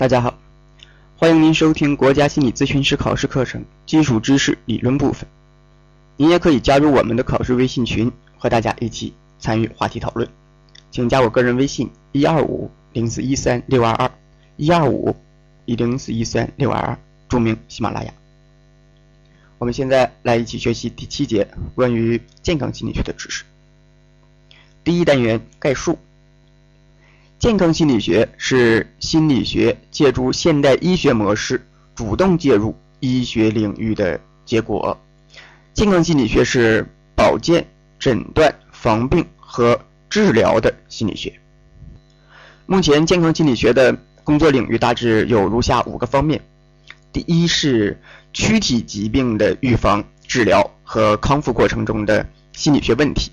大家好，欢迎您收听国家心理咨询师考试课程基础知识理论部分。您也可以加入我们的考试微信群，和大家一起参与话题讨论。请加我个人微信：一二五零四一三六二二一二五一零四一三六二二，注明喜马拉雅。我们现在来一起学习第七节关于健康心理学的知识。第一单元概述。健康心理学是心理学借助现代医学模式主动介入医学领域的结果。健康心理学是保健、诊断、防病和治疗的心理学。目前，健康心理学的工作领域大致有如下五个方面：第一是躯体疾病的预防、治疗和康复过程中的心理学问题；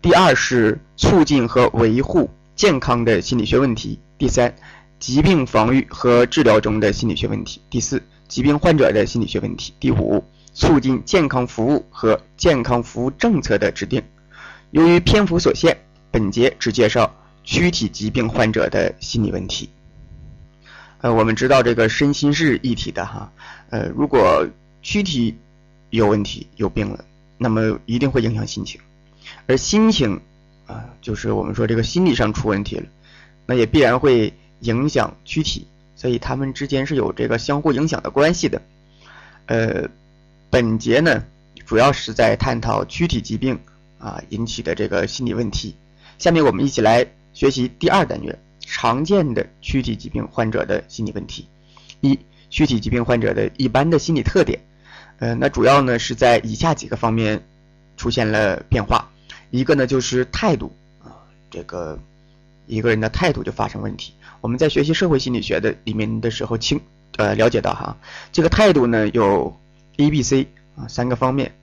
第二是促进和维护。健康的心理学问题。第三，疾病防御和治疗中的心理学问题。第四，疾病患者的心理学问题。第五，促进健康服务和健康服务政策的制定。由于篇幅所限，本节只介绍躯体疾病患者的心理问题。呃，我们知道这个身心是一体的哈。呃，如果躯体有问题、有病了，那么一定会影响心情，而心情。啊，就是我们说这个心理上出问题了，那也必然会影响躯体，所以他们之间是有这个相互影响的关系的。呃，本节呢主要是在探讨躯体疾病啊引起的这个心理问题。下面我们一起来学习第二单元常见的躯体疾病患者的心理问题。一、躯体疾病患者的一般的心理特点。呃，那主要呢是在以下几个方面出现了变化。一个呢就是态度啊，这个一个人的态度就发生问题。我们在学习社会心理学的里面的时候，清呃了解到哈，这个态度呢有 A、B、C 啊三个方面。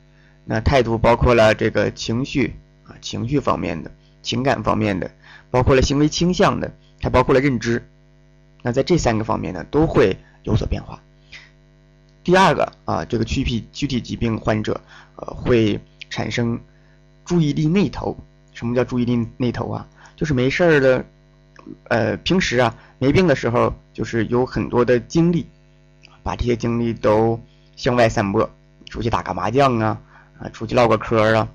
那态度包括了这个情绪啊情绪方面的、情感方面的，包括了行为倾向的，还包括了认知。那在这三个方面呢都会有所变化。第二个啊，这个躯体躯体疾病患者呃会产生。注意力内投，什么叫注意力内投啊？就是没事儿的，呃，平时啊没病的时候，就是有很多的精力，把这些精力都向外散播，出去打个麻将啊，啊，出去唠个嗑啊，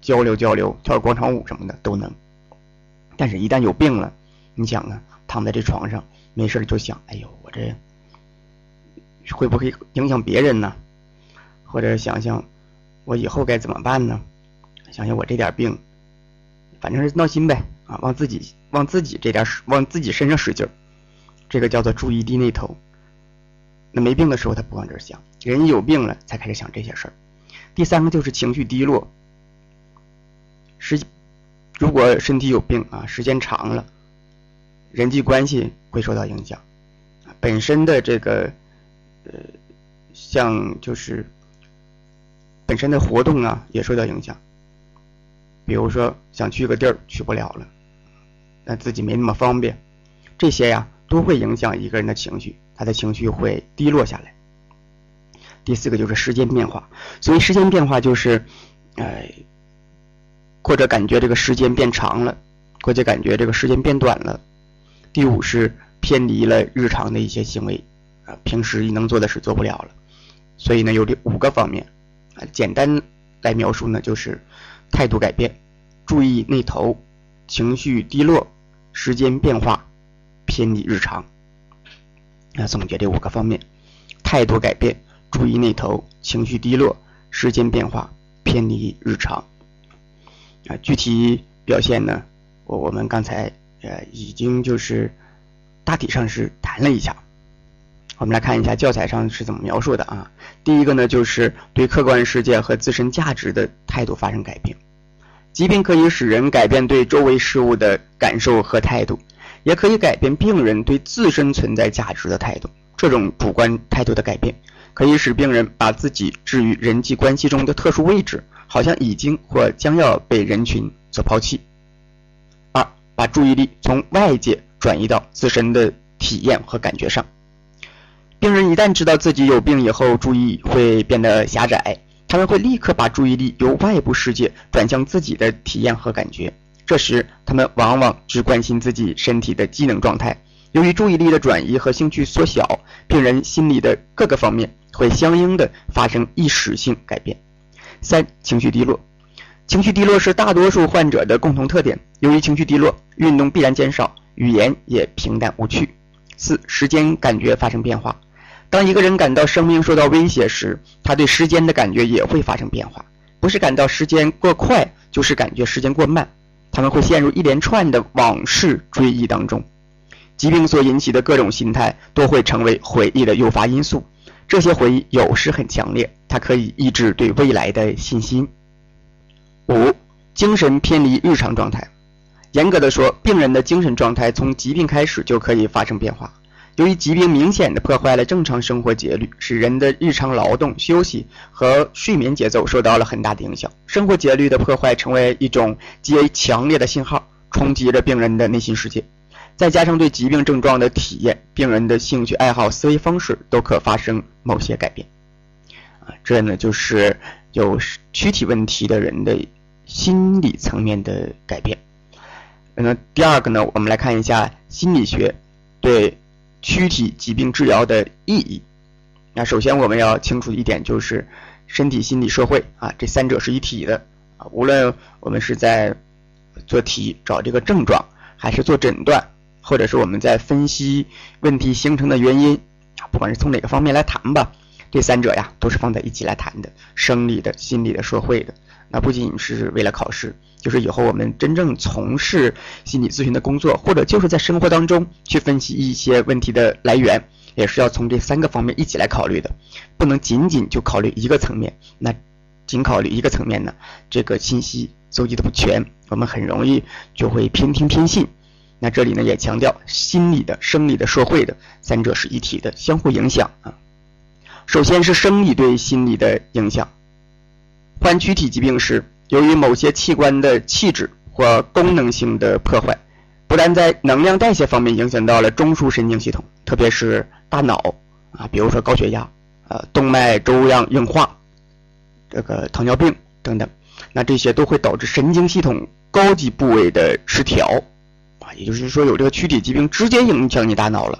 交流交流，跳个广场舞什么的都能。但是，一旦有病了，你想啊，躺在这床上没事就想，哎呦，我这会不会影响别人呢？或者想想我以后该怎么办呢？想想我这点病，反正是闹心呗啊，往自己往自己这点使往自己身上使劲儿，这个叫做注意力那头。那没病的时候他不往这儿想，人有病了才开始想这些事儿。第三个就是情绪低落，时如果身体有病啊，时间长了，人际关系会受到影响，本身的这个呃像就是本身的活动啊也受到影响。比如说想去个地儿去不了了，那自己没那么方便，这些呀都会影响一个人的情绪，他的情绪会低落下来。第四个就是时间变化，所以时间变化就是，哎，或者感觉这个时间变长了，或者感觉这个时间变短了。第五是偏离了日常的一些行为，啊，平时能做的事做不了了。所以呢，有这五个方面，啊，简单来描述呢就是。态度改变，注意内投，情绪低落，时间变化，偏离日常。那总结这五个方面：态度改变，注意内投，情绪低落，时间变化，偏离日常。啊，具体表现呢，我我们刚才呃已经就是大体上是谈了一下。我们来看一下教材上是怎么描述的啊。第一个呢，就是对客观世界和自身价值的态度发生改变。疾病可以使人改变对周围事物的感受和态度，也可以改变病人对自身存在价值的态度。这种主观态度的改变，可以使病人把自己置于人际关系中的特殊位置，好像已经或将要被人群所抛弃。二，把注意力从外界转移到自身的体验和感觉上。病人一旦知道自己有病以后，注意会变得狭窄，他们会立刻把注意力由外部世界转向自己的体验和感觉。这时，他们往往只关心自己身体的机能状态，由于注意力的转移和兴趣缩小，病人心理的各个方面会相应的发生意识性改变。三、情绪低落。情绪低落是大多数患者的共同特点。由于情绪低落，运动必然减少，语言也平淡无趣。四、时间感觉发生变化。当一个人感到生命受到威胁时，他对时间的感觉也会发生变化，不是感到时间过快，就是感觉时间过慢。他们会陷入一连串的往事追忆当中。疾病所引起的各种心态都会成为回忆的诱发因素。这些回忆有时很强烈，它可以抑制对未来的信心。五、精神偏离日常状态。严格的说，病人的精神状态从疾病开始就可以发生变化。由于疾病明显的破坏了正常生活节律，使人的日常劳动、休息和睡眠节奏受到了很大的影响。生活节律的破坏成为一种极为强烈的信号，冲击着病人的内心世界。再加上对疾病症状的体验，病人的兴趣爱好、思维方式都可发生某些改变。啊，这呢就是有躯体问题的人的。心理层面的改变。那第二个呢，我们来看一下心理学对躯体疾病治疗的意义。那首先我们要清楚一点，就是身体、心理、社会啊，这三者是一体的啊。无论我们是在做题找这个症状，还是做诊断，或者是我们在分析问题形成的原因啊，不管是从哪个方面来谈吧，这三者呀都是放在一起来谈的：生理的、心理的、社会的。那不仅是为了考试，就是以后我们真正从事心理咨询的工作，或者就是在生活当中去分析一些问题的来源，也是要从这三个方面一起来考虑的，不能仅仅就考虑一个层面。那仅考虑一个层面呢，这个信息搜集的不全，我们很容易就会偏听偏信。那这里呢也强调，心理的、生理的、社会的三者是一体的，相互影响啊。首先是生理对心理的影响。患躯体疾病时，由于某些器官的气质或功能性的破坏，不但在能量代谢方面影响到了中枢神经系统，特别是大脑啊，比如说高血压、呃动脉粥样硬化、这个糖尿病等等，那这些都会导致神经系统高级部位的失调啊，也就是说有这个躯体疾病直接影响你大脑了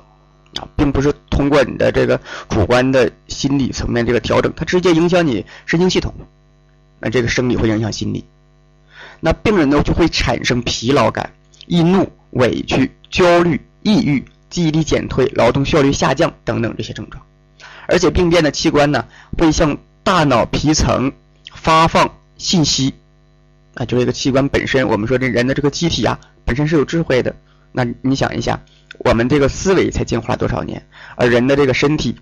啊，并不是通过你的这个主观的心理层面这个调整，它直接影响你神经系统。那这个生理会影响心理，那病人呢就会产生疲劳感、易怒、委屈、焦虑、抑郁、记忆力减退、劳动效率下降等等这些症状，而且病变的器官呢会向大脑皮层发放信息，啊，就这个器官本身，我们说这人的这个机体啊本身是有智慧的，那你想一下，我们这个思维才进化多少年，而人的这个身体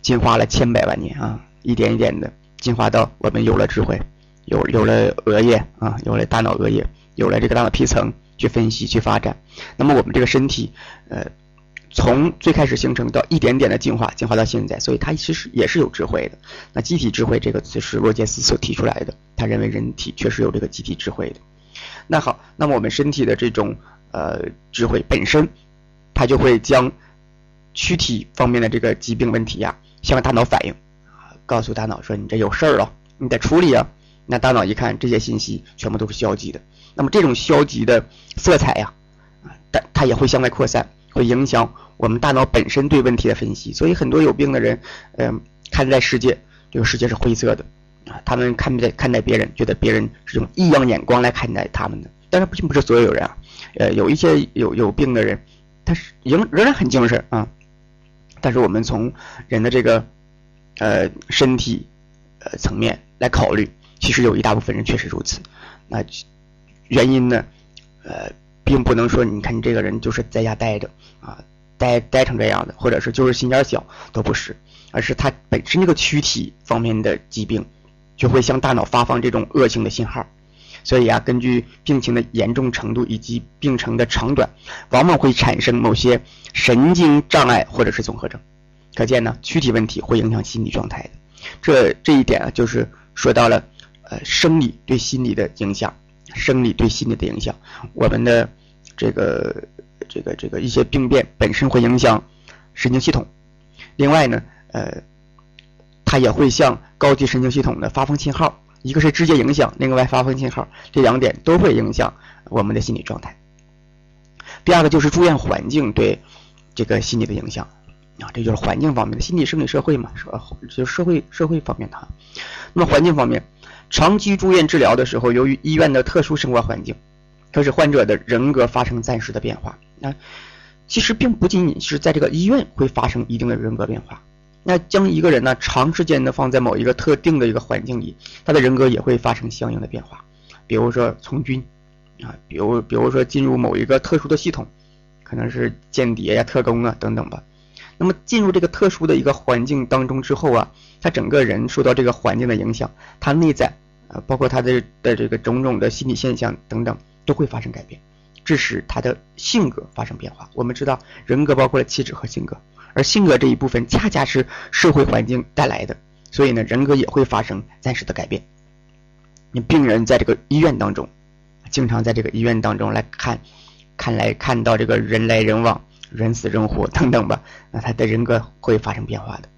进化了千百万年啊，一点一点的。进化到我们有了智慧，有有了额叶啊，有了大脑额叶，有了这个大脑皮层去分析去发展。那么我们这个身体，呃，从最开始形成到一点点的进化，进化到现在，所以它其实也是有智慧的。那集体智慧这个词是罗杰斯所提出来的，他认为人体确实有这个集体智慧的。那好，那么我们身体的这种呃智慧本身，它就会将躯体方面的这个疾病问题呀向大脑反映。告诉大脑说你这有事儿了，你得处理啊。那大脑一看这些信息全部都是消极的，那么这种消极的色彩呀，啊，但它也会向外扩散，会影响我们大脑本身对问题的分析。所以很多有病的人，嗯，看待世界这个世界是灰色的啊，他们看待看待别人，觉得别人是用异样眼光来看待他们的。但是并不是所有人啊，呃，有一些有有病的人，他是仍仍然很精神啊。但是我们从人的这个。呃，身体呃层面来考虑，其实有一大部分人确实如此。那原因呢？呃，并不能说你看你这个人就是在家待着啊，待待成这样的，或者是就是心眼小，都不是，而是他本身这个躯体方面的疾病，就会向大脑发放这种恶性的信号。所以啊，根据病情的严重程度以及病程的长短，往往会产生某些神经障碍或者是综合症。可见呢，躯体问题会影响心理状态的，这这一点啊，就是说到了，呃，生理对心理的影响，生理对心理的影响，我们的这个这个这个一些病变本身会影响神经系统，另外呢，呃，它也会向高级神经系统的发放信号，一个是直接影响，另外发放信号，这两点都会影响我们的心理状态。第二个就是住院环境对。这个心理的影响啊，这就是环境方面的心理、生理、社会嘛，是吧？就社会社会方面的。那么环境方面，长期住院治疗的时候，由于医院的特殊生活环境，可使患者的人格发生暂时的变化。那其实并不仅仅是在这个医院会发生一定的人格变化。那将一个人呢长时间的放在某一个特定的一个环境里，他的人格也会发生相应的变化。比如说从军啊，比如比如说进入某一个特殊的系统，可能是间谍呀、特工啊等等吧。那么进入这个特殊的一个环境当中之后啊，他整个人受到这个环境的影响，他内在啊，包括他的的这个种种的心理现象等等，都会发生改变，致使他的性格发生变化。我们知道，人格包括了气质和性格。而性格这一部分恰恰是社会环境带来的，所以呢，人格也会发生暂时的改变。你病人在这个医院当中，经常在这个医院当中来看，看来看到这个人来人往、人死人活等等吧，那他的人格会发生变化的。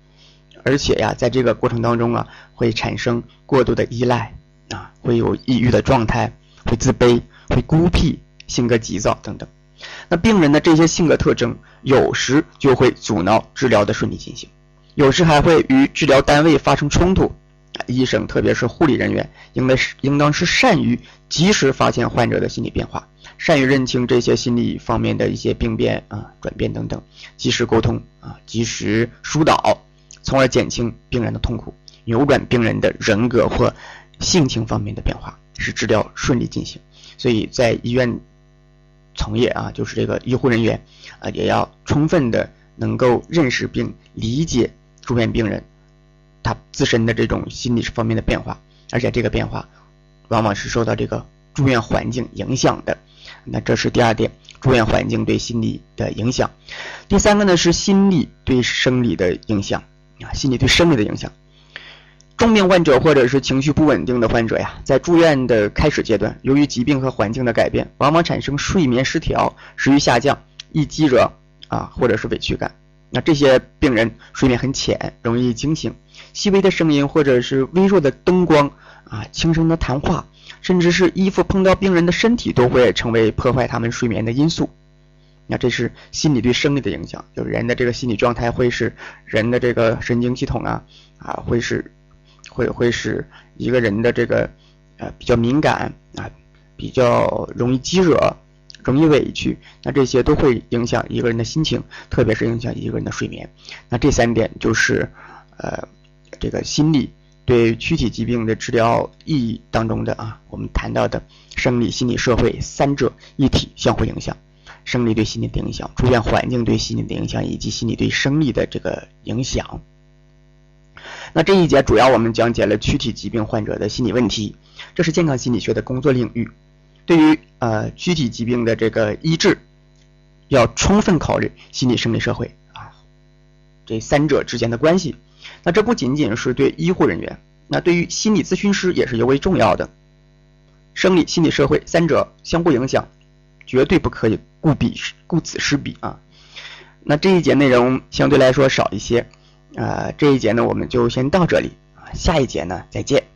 而且呀，在这个过程当中啊，会产生过度的依赖啊，会有抑郁的状态，会自卑，会孤僻，性格急躁等等。那病人的这些性格特征，有时就会阻挠治疗的顺利进行，有时还会与治疗单位发生冲突。医生，特别是护理人员，应该是应当是善于及时发现患者的心理变化，善于认清这些心理方面的一些病变啊、转变等等，及时沟通啊，及时疏导，从而减轻病人的痛苦，扭转病人的人格或性情方面的变化，使治疗顺利进行。所以在医院。从业啊，就是这个医护人员，啊，也要充分的能够认识并理解住院病人他自身的这种心理方面的变化，而且这个变化往往是受到这个住院环境影响的。那这是第二点，住院环境对心理的影响。第三个呢是心理对生理的影响啊，心理对生理的影响。重病患者或者是情绪不稳定的患者呀，在住院的开始阶段，由于疾病和环境的改变，往往产生睡眠失调、食欲下降、易激惹啊，或者是委屈感。那这些病人睡眠很浅，容易惊醒，细微的声音或者是微弱的灯光啊，轻声的谈话，甚至是衣服碰到病人的身体，都会成为破坏他们睡眠的因素。那这是心理对生理的影响，就是人的这个心理状态会使人的这个神经系统啊啊会使。会会使一个人的这个，呃，比较敏感啊，比较容易激惹，容易委屈，那这些都会影响一个人的心情，特别是影响一个人的睡眠。那这三点就是，呃，这个心理对躯体疾病的治疗意义当中的啊，我们谈到的生理、心理、社会三者一体相互影响，生理对心理的影响，住院环境对心理的影响，以及心理对生理的这个影响。那这一节主要我们讲解了躯体疾病患者的心理问题，这是健康心理学的工作领域。对于呃躯体疾病的这个医治，要充分考虑心理、生理、社会啊这三者之间的关系。那这不仅仅是对医护人员，那对于心理咨询师也是尤为重要的。生理、心理、社会三者相互影响，绝对不可以顾彼顾此失彼啊。那这一节内容相对来说少一些。啊，这一节呢，我们就先到这里啊，下一节呢，再见。